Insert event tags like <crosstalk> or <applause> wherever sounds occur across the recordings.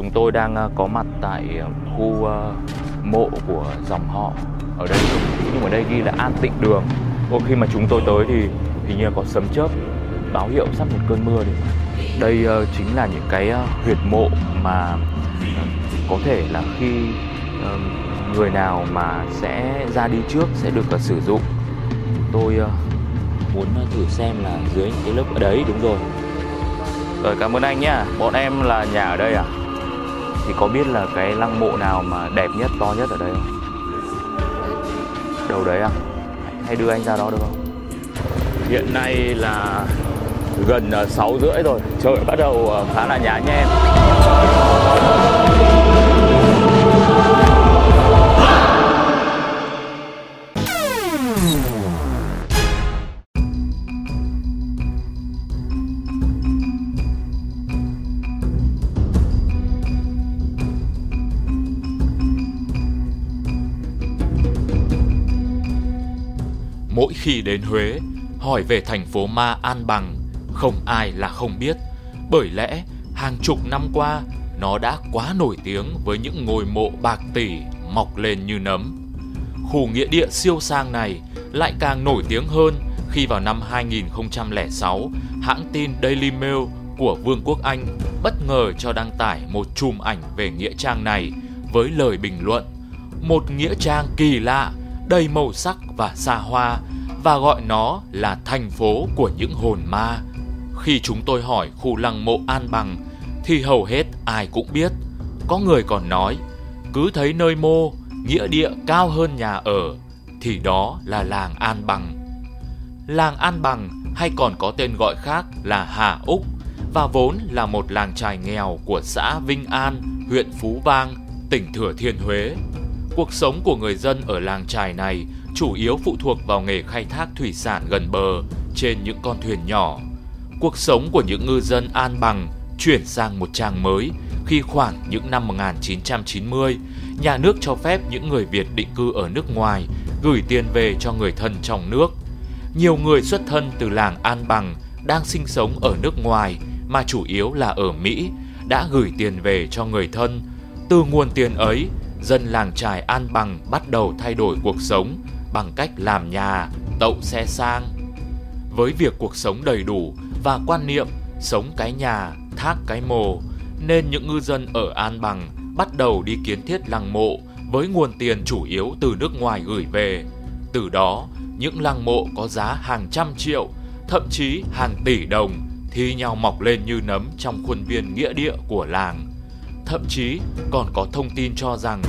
chúng tôi đang ờ, có mặt tại ờ, khu ờ, mộ của dòng họ ở đây nhưng ở đây ghi là An Tịnh Đường. Ô, khi mà chúng tôi tới thì hình như có sấm chớp báo hiệu sắp một cơn mưa đi. Đây chính là những cái huyệt mộ mà có thể là khi người nào mà sẽ ra đi trước sẽ được sử dụng. Tôi muốn thử xem là dưới những cái lớp ở đấy đúng rồi. Rồi cảm ơn anh nhá. Bọn em là nhà ở đây à? Thì có biết là cái lăng mộ nào mà đẹp nhất, to nhất ở đây không? Đầu đấy à? Hay đưa anh ra đó được không? Hiện nay là gần à, 6 rưỡi rồi Trời bắt đầu à, khá là nhá nhem khi đến Huế, hỏi về thành phố ma An Bằng, không ai là không biết. Bởi lẽ, hàng chục năm qua, nó đã quá nổi tiếng với những ngôi mộ bạc tỷ mọc lên như nấm. Khu nghĩa địa siêu sang này lại càng nổi tiếng hơn khi vào năm 2006, hãng tin Daily Mail của Vương quốc Anh bất ngờ cho đăng tải một chùm ảnh về nghĩa trang này với lời bình luận một nghĩa trang kỳ lạ, đầy màu sắc và xa hoa và gọi nó là thành phố của những hồn ma. Khi chúng tôi hỏi khu lăng mộ An Bằng thì hầu hết ai cũng biết. Có người còn nói, cứ thấy nơi mô, nghĩa địa cao hơn nhà ở thì đó là làng An Bằng. Làng An Bằng hay còn có tên gọi khác là Hà Úc và vốn là một làng trài nghèo của xã Vinh An, huyện Phú Vang, tỉnh Thừa Thiên Huế. Cuộc sống của người dân ở làng trài này chủ yếu phụ thuộc vào nghề khai thác thủy sản gần bờ trên những con thuyền nhỏ. Cuộc sống của những ngư dân An Bằng chuyển sang một trang mới khi khoảng những năm 1990, nhà nước cho phép những người Việt định cư ở nước ngoài gửi tiền về cho người thân trong nước. Nhiều người xuất thân từ làng An Bằng đang sinh sống ở nước ngoài mà chủ yếu là ở Mỹ đã gửi tiền về cho người thân. Từ nguồn tiền ấy, dân làng trài An Bằng bắt đầu thay đổi cuộc sống bằng cách làm nhà, tậu xe sang. Với việc cuộc sống đầy đủ và quan niệm sống cái nhà, thác cái mồ, nên những ngư dân ở An Bằng bắt đầu đi kiến thiết lăng mộ với nguồn tiền chủ yếu từ nước ngoài gửi về. Từ đó, những lăng mộ có giá hàng trăm triệu, thậm chí hàng tỷ đồng thi nhau mọc lên như nấm trong khuôn viên nghĩa địa của làng. Thậm chí còn có thông tin cho rằng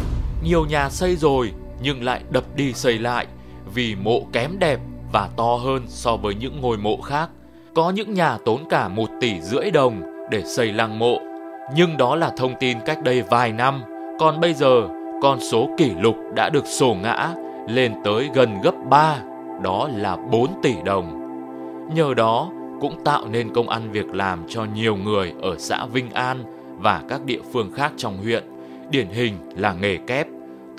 nhiều nhà xây rồi nhưng lại đập đi xây lại vì mộ kém đẹp và to hơn so với những ngôi mộ khác. Có những nhà tốn cả một tỷ rưỡi đồng để xây lăng mộ. Nhưng đó là thông tin cách đây vài năm, còn bây giờ con số kỷ lục đã được sổ ngã lên tới gần gấp 3, đó là 4 tỷ đồng. Nhờ đó cũng tạo nên công ăn việc làm cho nhiều người ở xã Vinh An và các địa phương khác trong huyện, điển hình là nghề kép,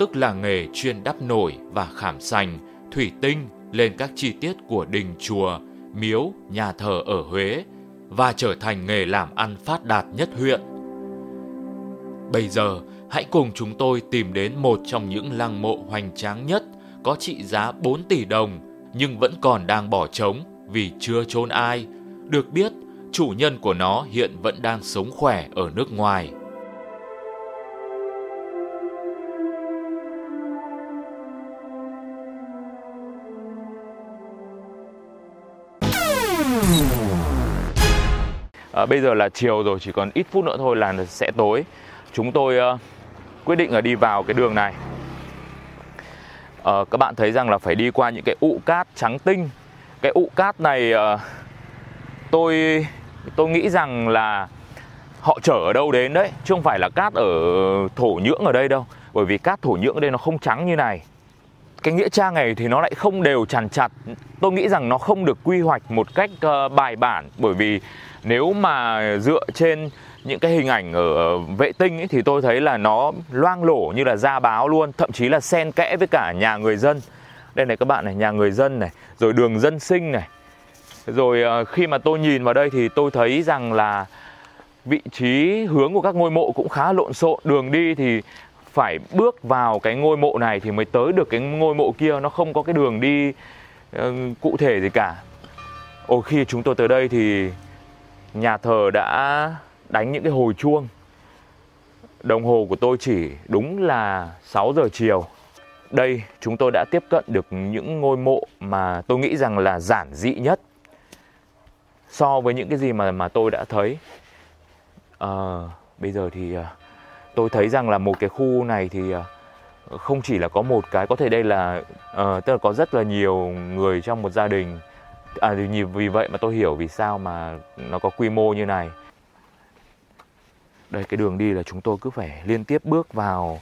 tức là nghề chuyên đắp nổi và khảm sành, thủy tinh lên các chi tiết của đình chùa, miếu, nhà thờ ở Huế và trở thành nghề làm ăn phát đạt nhất huyện. Bây giờ, hãy cùng chúng tôi tìm đến một trong những lăng mộ hoành tráng nhất có trị giá 4 tỷ đồng nhưng vẫn còn đang bỏ trống vì chưa chôn ai. Được biết, chủ nhân của nó hiện vẫn đang sống khỏe ở nước ngoài. À, bây giờ là chiều rồi, chỉ còn ít phút nữa thôi là sẽ tối. Chúng tôi uh, quyết định là đi vào cái đường này. Ờ, các bạn thấy rằng là phải đi qua những cái ụ cát trắng tinh. Cái ụ cát này uh, tôi tôi nghĩ rằng là họ chở ở đâu đến đấy, chứ không phải là cát ở thổ nhưỡng ở đây đâu. Bởi vì cát thổ nhưỡng ở đây nó không trắng như này. Cái nghĩa trang này thì nó lại không đều tràn chặt. Tôi nghĩ rằng nó không được quy hoạch một cách uh, bài bản. Bởi vì nếu mà dựa trên những cái hình ảnh ở ờ, vệ tinh ấy, thì tôi thấy là nó loang lổ như là da báo luôn. Thậm chí là xen kẽ với cả nhà người dân. Đây này các bạn này nhà người dân này rồi đường dân sinh này. Rồi uh, khi mà tôi nhìn vào đây thì tôi thấy rằng là vị trí hướng của các ngôi mộ cũng khá lộn xộn. Đường đi thì phải bước vào cái ngôi mộ này thì mới tới được cái ngôi mộ kia. Nó không có cái đường đi ờ, cụ thể gì cả. Ồ khi chúng tôi tới đây thì nhà thờ đã đánh những cái hồi chuông. Đồng hồ của tôi chỉ đúng là 6 giờ chiều. Đây chúng tôi đã tiếp cận được những ngôi mộ mà tôi nghĩ rằng là giản dị nhất so với những cái gì mà mà tôi đã thấy. À, bây giờ thì uh, tôi thấy rằng là một cái khu này thì ờ, không chỉ là có một cái có thể đây là uh, tức là có rất là nhiều người trong một gia đình. À thì vì vậy mà tôi hiểu vì sao mà nó có quy mô như này. Đây cái đường đi là chúng tôi cứ phải liên tiếp bước vào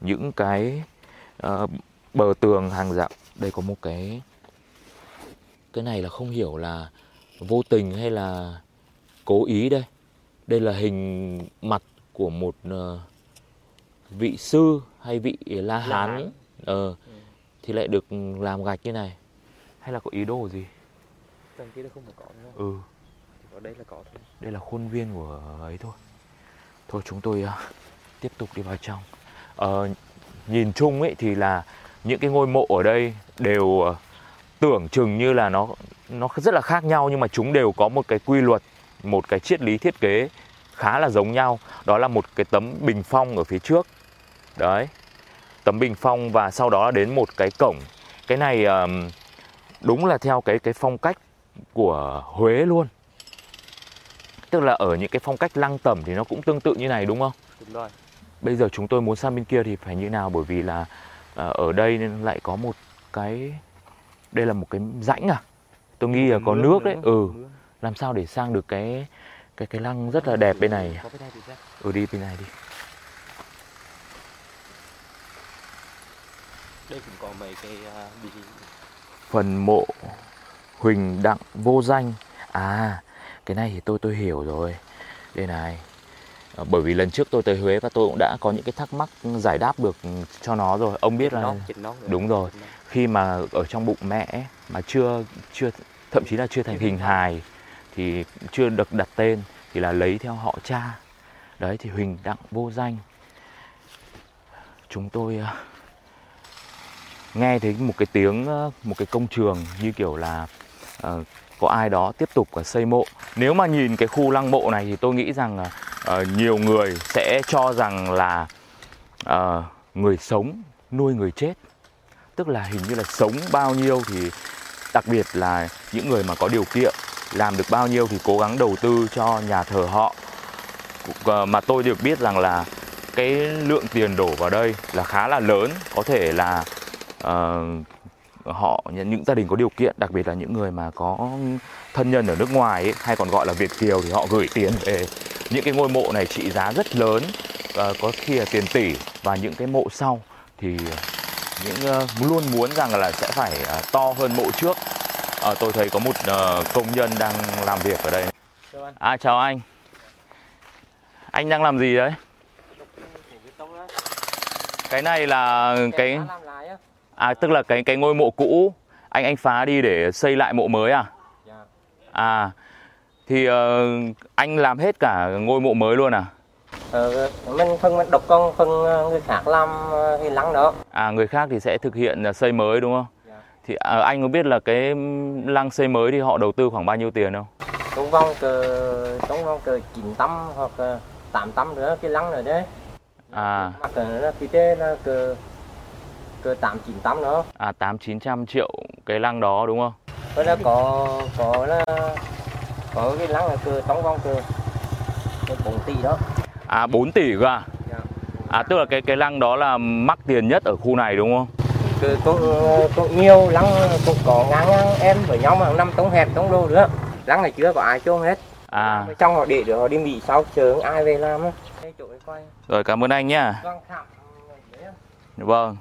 những cái uh, bờ tường hàng rào đây có một cái cái này là không hiểu là vô tình hay là cố ý đây. Đây là hình mặt của một uh, vị sư hay vị la hán ờ uh, thì lại được làm gạch như này. Hay là có ý đồ gì? Tầng kia không có đúng không? ừ Ở đây là có thôi. đây là khuôn viên của ấy thôi. Thôi chúng tôi uh, tiếp tục đi vào trong. Uh, nhìn chung ấy thì là những cái ngôi mộ ở đây đều uh, tưởng chừng như là nó nó rất là khác nhau nhưng mà chúng đều có một cái quy luật một cái triết lý thiết kế khá là giống nhau. Đó là một cái tấm bình phong ở phía trước. Đấy. Tấm bình phong và sau đó đến một cái cổng. Cái này đúng là theo cái cái phong cách của Huế luôn. Tức là ở những cái phong cách lăng tẩm thì nó cũng tương tự như này đúng không? Đúng rồi. bây giờ chúng tôi muốn sang bên kia thì phải như nào? Bởi vì là à, ở đây nên lại có một cái đây là một cái rãnh à? Tôi nghĩ là có nước đấy. ừ. Làm sao để sang được cái cái cái lăng rất là đẹp bên này. Ừ đi bên này đi. Đây cũng có mấy cái uh, phần mộ Huỳnh Đặng Vô Danh. À cái này thì tôi tôi hiểu rồi. Đây này. Ờ, bởi vì lần trước tôi tới Huế và tôi cũng đã có những cái thắc mắc giải đáp được cho nó rồi. Ông biết là nó chỉnh nó rồi. đúng rồi. Khi mà ở trong bụng mẹ mà chưa chưa thậm chí là chưa thành hình. hài thì chưa được đặt tên, thì là lấy theo họ cha. Đấy, thì Huỳnh Đặng Vô Danh. Chúng tôi ờ, nghe thấy một cái tiếng ờ, một cái công trường như kiểu là ờ, có ai đó tiếp tục xây mộ. Nếu mà nhìn cái khu lăng mộ này thì tôi nghĩ rằng nhiều người sẽ cho rằng là người sống nuôi người chết. Tức là hình như là sống bao nhiêu thì đặc biệt là những người mà có điều kiện làm được bao nhiêu thì cố gắng đầu tư cho nhà thờ họ. Ờ, mà tôi được biết rằng là cái lượng tiền đổ vào đây là khá là lớn. Có thể là uh, họ những gia đình có điều kiện đặc biệt là những người mà có thân nhân ở nước ngoài ấy, hay còn gọi là việt kiều thì họ gửi tiền về những cái ngôi mộ này trị giá rất lớn uh, có khi là tiền tỷ và những cái mộ sau. Thì những uh, luôn muốn rằng là sẽ phải uh, to hơn mộ trước. Ờ, tôi thấy có một ờ, công nhân đang làm việc ở đây Chào anh. à chào anh anh đang làm gì đấy cái này là cái à tức là cái cái ngôi mộ cũ anh anh phá đi để xây lại mộ mới à Dạ. à thì ờ, anh làm hết cả ngôi mộ mới luôn à Ờ, mình phân mình độc công phân người khác làm cái lăng đó. à người khác thì sẽ thực hiện xây mới đúng không. Thì ờ, anh có biết là cái lăng xây mới thì họ đầu tư khoảng bao nhiêu tiền không Trong vòng cờ trong vòng cờ 9 tấm hoặc ờ, 8 tấm nữa cái lăng rồi đấy. à cờ nó phía trên là cờ cờ 8 9 tấm nữa. à tám chín trăm triệu cái lăng đó đúng không Với là có có là có cái lăng là cờ trong vòng cờ 4 tỷ đó. à 4 tỷ cơ à Dạ. à tức là cái cái lăng đó là mắc tiền nhất ở khu này đúng không Cờ cũng cũng nhiều lăng cũng có ngang ngang em với nhau mà năm tống hẹp tống đô nữa. Lăng này chưa có ai chôn hết. à. Trong họ để được họ đi Mỹ sau chờ ai về làm á. Đây chỗ này quay. rồi cảm ơn anh nhá. Vâng vâng.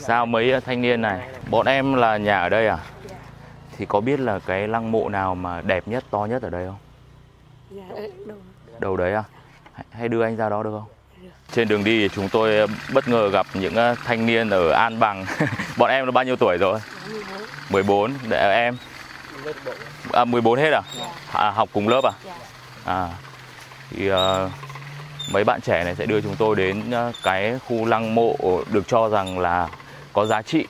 Sao mấy thanh niên này? Bọn em là nhà ở đây à? Thì có biết là cái lăng mộ nào mà đẹp nhất to nhất ở đây không? Dạ, đâu đâu đấy à? Hay đưa anh ra đó được không trên đường đi thì chúng tôi ờ, bất ngờ gặp những ờ, thanh niên ở An Bằng. <laughs> Bọn em là bao nhiêu tuổi rồi? 14 để em? À 14 hết à? à học cùng lớp à? Dạ. À. Thì uh, mấy bạn trẻ này sẽ đưa chúng tôi đến cái khu lăng mộ được cho rằng là có giá trị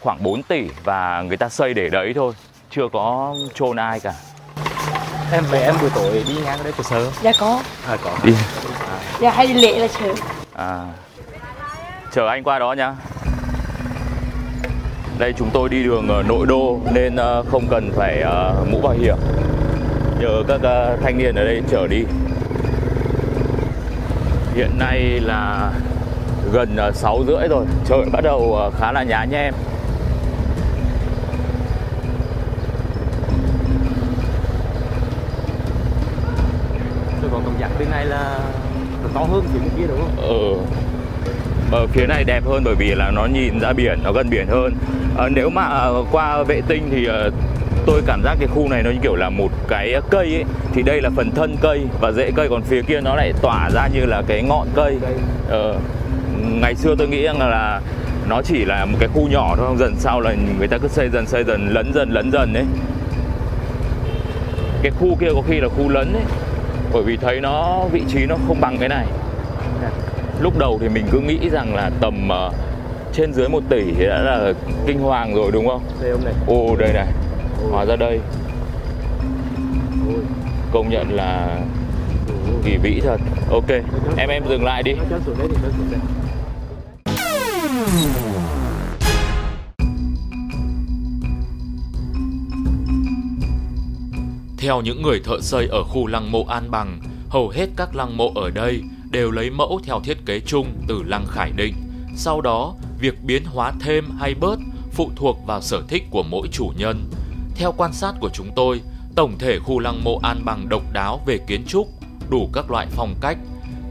khoảng 4 tỷ và người ta xây để đấy thôi, chưa có chôn ai cả. em về em buổi tối đi ngang đây từ sớm. Dạ có. À có. Đi. Dạ hay đi lễ là sớm À. Chờ anh qua đó nhá. Đây chúng tôi đi đường ở nội đô nên ờ, không cần phải ờ, mũ bảo hiểm. Nhờ các ờ, thanh niên ở đây chở đi. Hiện nay là gần ờ, 6 rưỡi rồi, trời bắt đầu ờ, khá là nhá nhem. tôi có cảm giác bên này là to hơn phía bên kia đúng không Ừ. Ở phía này đẹp hơn bởi vì là nó nhìn ra biển, nó gần biển hơn. Ờ, nếu mà ờ, qua vệ tinh thì ờ, tôi cảm giác cái khu này nó như kiểu là một cái cây ấy thì đây là phần thân cây và rễ cây còn phía kia nó lại tỏa ra như là cái ngọn cây. Ờ, ngày xưa tôi nghĩ rằng là nó chỉ là một cái khu nhỏ thôi, dần sau là người ta cứ xây dần xây dần lấn dần lấn dần đấy. Cái khu kia có khi là khu lấn ấy bởi vì thấy nó vị trí nó không bằng cái này. Lúc đầu thì mình cứ nghĩ rằng là tầm ờ, trên dưới 1 tỷ thì đã là kinh hoàng rồi đúng không? Đây ông này. Ồ đây này. Hóa ra đây. Công nhận là kỳ vĩ thật. Ok em em dừng lại đi Theo những người thợ xây ở khu lăng mộ An Bằng, hầu hết các lăng mộ ở đây đều lấy mẫu theo thiết kế chung từ lăng Khải Định. Sau đó, việc biến hóa thêm hay bớt phụ thuộc vào sở thích của mỗi chủ nhân. Theo quan sát của chúng tôi, tổng thể khu lăng mộ An Bằng độc đáo về kiến trúc, đủ các loại phong cách.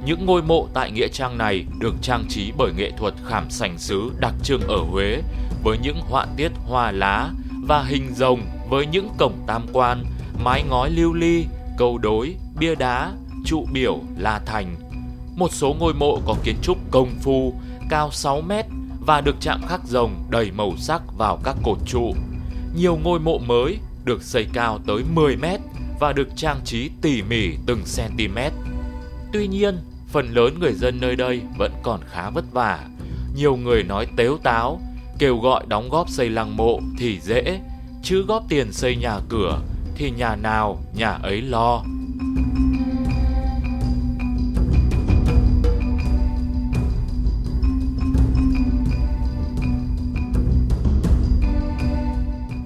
Những ngôi mộ tại Nghĩa Trang này được trang trí bởi nghệ thuật khảm sành sứ đặc trưng ở Huế với những họa tiết hoa lá và hình rồng với những cổng tam quan, mái ngói lưu ly, câu đối, bia đá, trụ biểu, la thành. Một số ngôi mộ có kiến trúc công phu, cao 6 mét và được chạm khắc rồng đầy màu sắc vào các cột trụ. Nhiều ngôi mộ mới được xây cao tới 10 mét và được trang trí tỉ mỉ từng cm. Tuy nhiên, phần lớn người dân nơi đây vẫn còn khá vất vả. Nhiều người nói tếu táo, kêu gọi đóng góp xây lăng mộ thì dễ, chứ góp tiền xây nhà cửa thì nhà nào nhà ấy lo.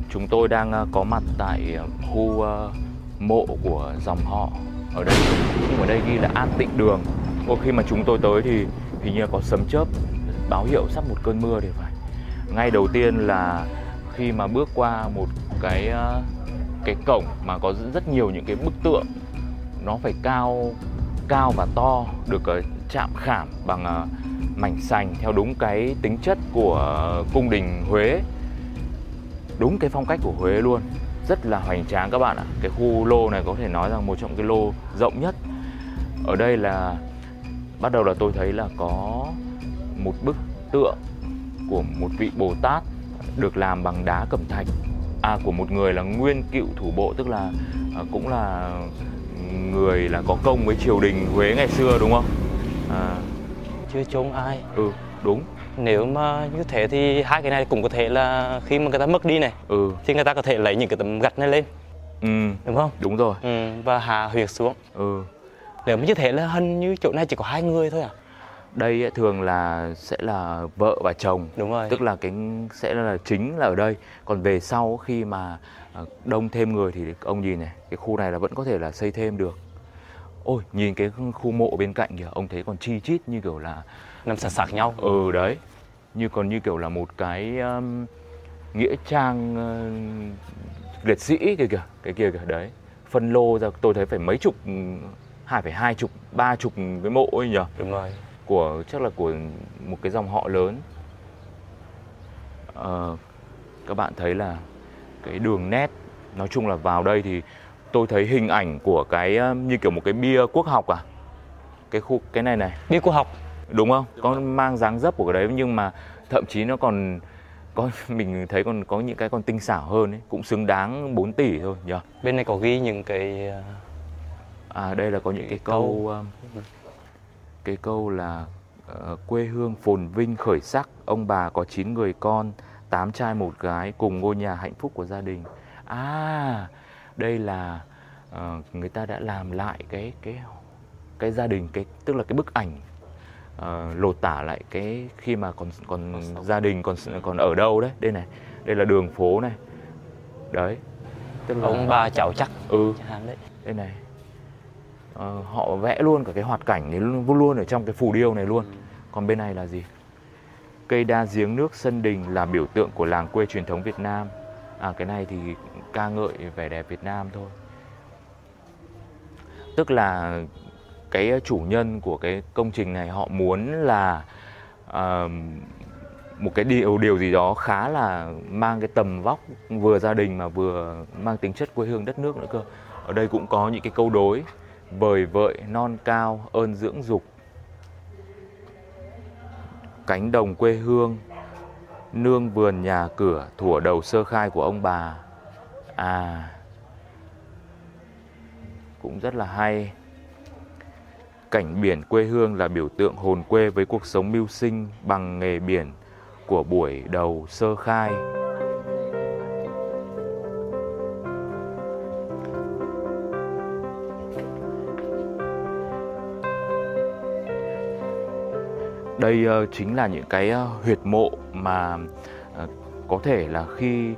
chúng tôi đang ờ, có mặt tại ờ, khu ờ, mộ của dòng họ. Ở đây nhưng ở đây ghi là an tịnh đường. Ô, khi mà chúng tôi tới thì hình như có sấm chớp báo hiệu sắp một cơn mưa thì phải. Ngay đầu tiên là khi mà bước qua một cái cái cổng mà có rất nhiều những cái bức tượng, nó phải cao cao và to, được ờ, chạm khảm bằng ờ, mảnh sành theo đúng cái tính chất của cung đình Huế. Đúng cái phong cách của Huế luôn. Rất là hoành tráng các bạn ạ. Cái khu lô này có thể nói rằng một trong cái lô rộng nhất. Ở đây là, bắt đầu là tôi thấy là có một bức tượng của một vị Bồ Tát được làm bằng đá cẩm thạch à của một người là nguyên cựu thủ bộ tức là à, cũng là người là có công với triều đình Huế ngày xưa đúng không? À, chưa chôn ai. Ừ đúng. Nếu mà như thế thì hai cái này cũng có thể là khi mà người ta mất đi này ừ. thì người ta có thể lấy những cái tấm gạch này lên. Ừ. Đúng không? Đúng rồi. Ừ, và hạ huyệt xuống. Ừ. Nếu mà như thế là hình như chỗ này chỉ có hai người thôi à đây thường là sẽ là vợ và chồng. Đúng rồi. Tức là cái sẽ là chính là ở đây. Còn về sau khi mà ờ, đông thêm người thì ông nhìn này cái khu này là vẫn có thể là xây thêm được. Ôi nhìn cái khu mộ bên cạnh kìa ông thấy còn chi chít như kiểu là nằm sạc sạc nhau. Ừ đấy. Như còn như kiểu là một cái um, nghĩa trang uh, liệt sĩ kìa kìa cái kia kìa đấy. Phân lô ra tôi thấy phải mấy chục hai phải hai chục ba chục cái mộ ấy nhỉ? Đúng rồi của chắc là của một cái dòng họ lớn. Ờ, các bạn thấy là cái đường nét nói chung là vào đây thì tôi thấy hình ảnh của cái um, như kiểu một cái bia quốc học à? Cái khu cái này này. Đi cô học. Đúng không? Có mang dáng dấp của cái đấy nhưng mà thậm chí nó còn có <laughs> mình thấy còn có những cái còn tinh xảo hơn ấy cũng xứng đáng 4 tỷ thôi nhỉ bên này có ghi những cái ờ, à đây là có những cái câu um, cái câu là ờ, quê hương phồn vinh khởi sắc ông bà có 9 người con tám trai một gái cùng ngôi nhà hạnh phúc của gia đình. À đây là ờ, người ta đã làm lại cái cái cái gia đình cái tức là cái bức ảnh ờ, lột tả lại cái khi mà còn còn gia đình còn còn ở đâu đấy. Đây này đây là đường phố này. Đấy. Tức là ông bà cháu chắc. Ừ. Đấy. Đây này Ờ, họ vẽ luôn cả cái hoạt cảnh này luôn luôn ở trong cái phù điêu này luôn. Còn bên này là gì? Cây đa giếng nước sân đình là biểu tượng của làng quê truyền thống Việt Nam. À cái này thì ca ngợi vẻ đẹp Việt Nam thôi. Tức là cái chủ nhân của cái công trình này họ muốn là ờ, một cái điều điều gì đó khá là mang cái tầm vóc vừa gia đình mà vừa mang tính chất quê hương đất nước nữa cơ. Ở đây cũng có những cái câu đối Bời vợi, non cao, ơn dưỡng dục. Cánh đồng quê hương, nương vườn nhà cửa, thủa đầu sơ khai của ông bà. À cũng rất là hay. Cảnh biển quê hương là biểu tượng hồn quê với cuộc sống mưu sinh bằng nghề biển của buổi đầu sơ khai. Đây ờ, chính là những cái ờ, huyệt mộ mà ờ, có thể là khi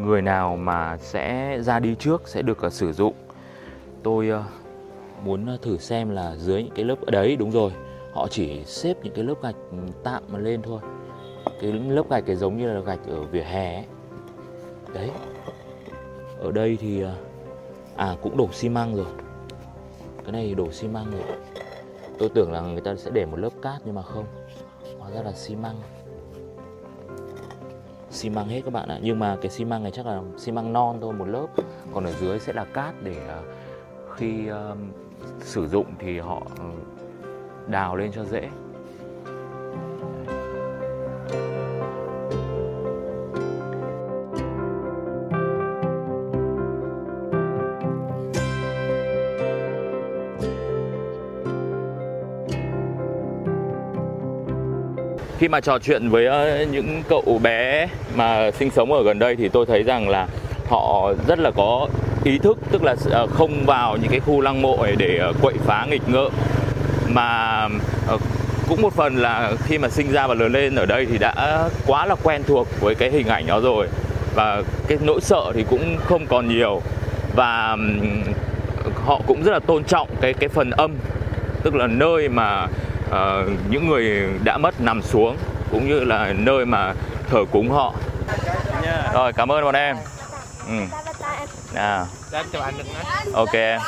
người nào mà sẽ ra đi trước sẽ được sử dụng. Tôi muốn thử xem là dưới những cái lớp đấy, đúng rồi, họ chỉ xếp những cái lớp gạch ừ, tạm mà lên thôi. Cái lớp gạch cái giống như là gạch ở vỉa hè ấy. đấy. Ở đây thì à cũng đổ xi măng rồi. Cái này đổ xi măng rồi tôi tưởng là người ta sẽ để một lớp cát nhưng mà không. Hóa ra là xi măng. Xi măng hết các bạn ạ. Nhưng mà cái xi măng này chắc là xi măng non thôi một lớp. Còn ở dưới sẽ là cát để khi uh, sử dụng thì họ ừ, đào lên cho dễ. Khi mà trò chuyện với ờ, những cậu bé mà sinh sống ở gần đây thì tôi thấy rằng là họ rất là có ý thức, tức là ờ, không vào những cái khu lăng mộ để ờ, quậy phá nghịch ngợm. Mà cũng một phần là khi mà sinh ra và lớn lên ở đây thì đã quá là quen thuộc với cái hình ảnh đó rồi. Và cái nỗi sợ thì cũng không còn nhiều. Và họ cũng rất là tôn trọng cái cái phần âm, tức là nơi mà ờ, những người đã mất nằm xuống cũng như là nơi mà thờ cúng họ. Rồi cảm ơn bọn em. Ừ. à. ok. Em